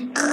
Ugh.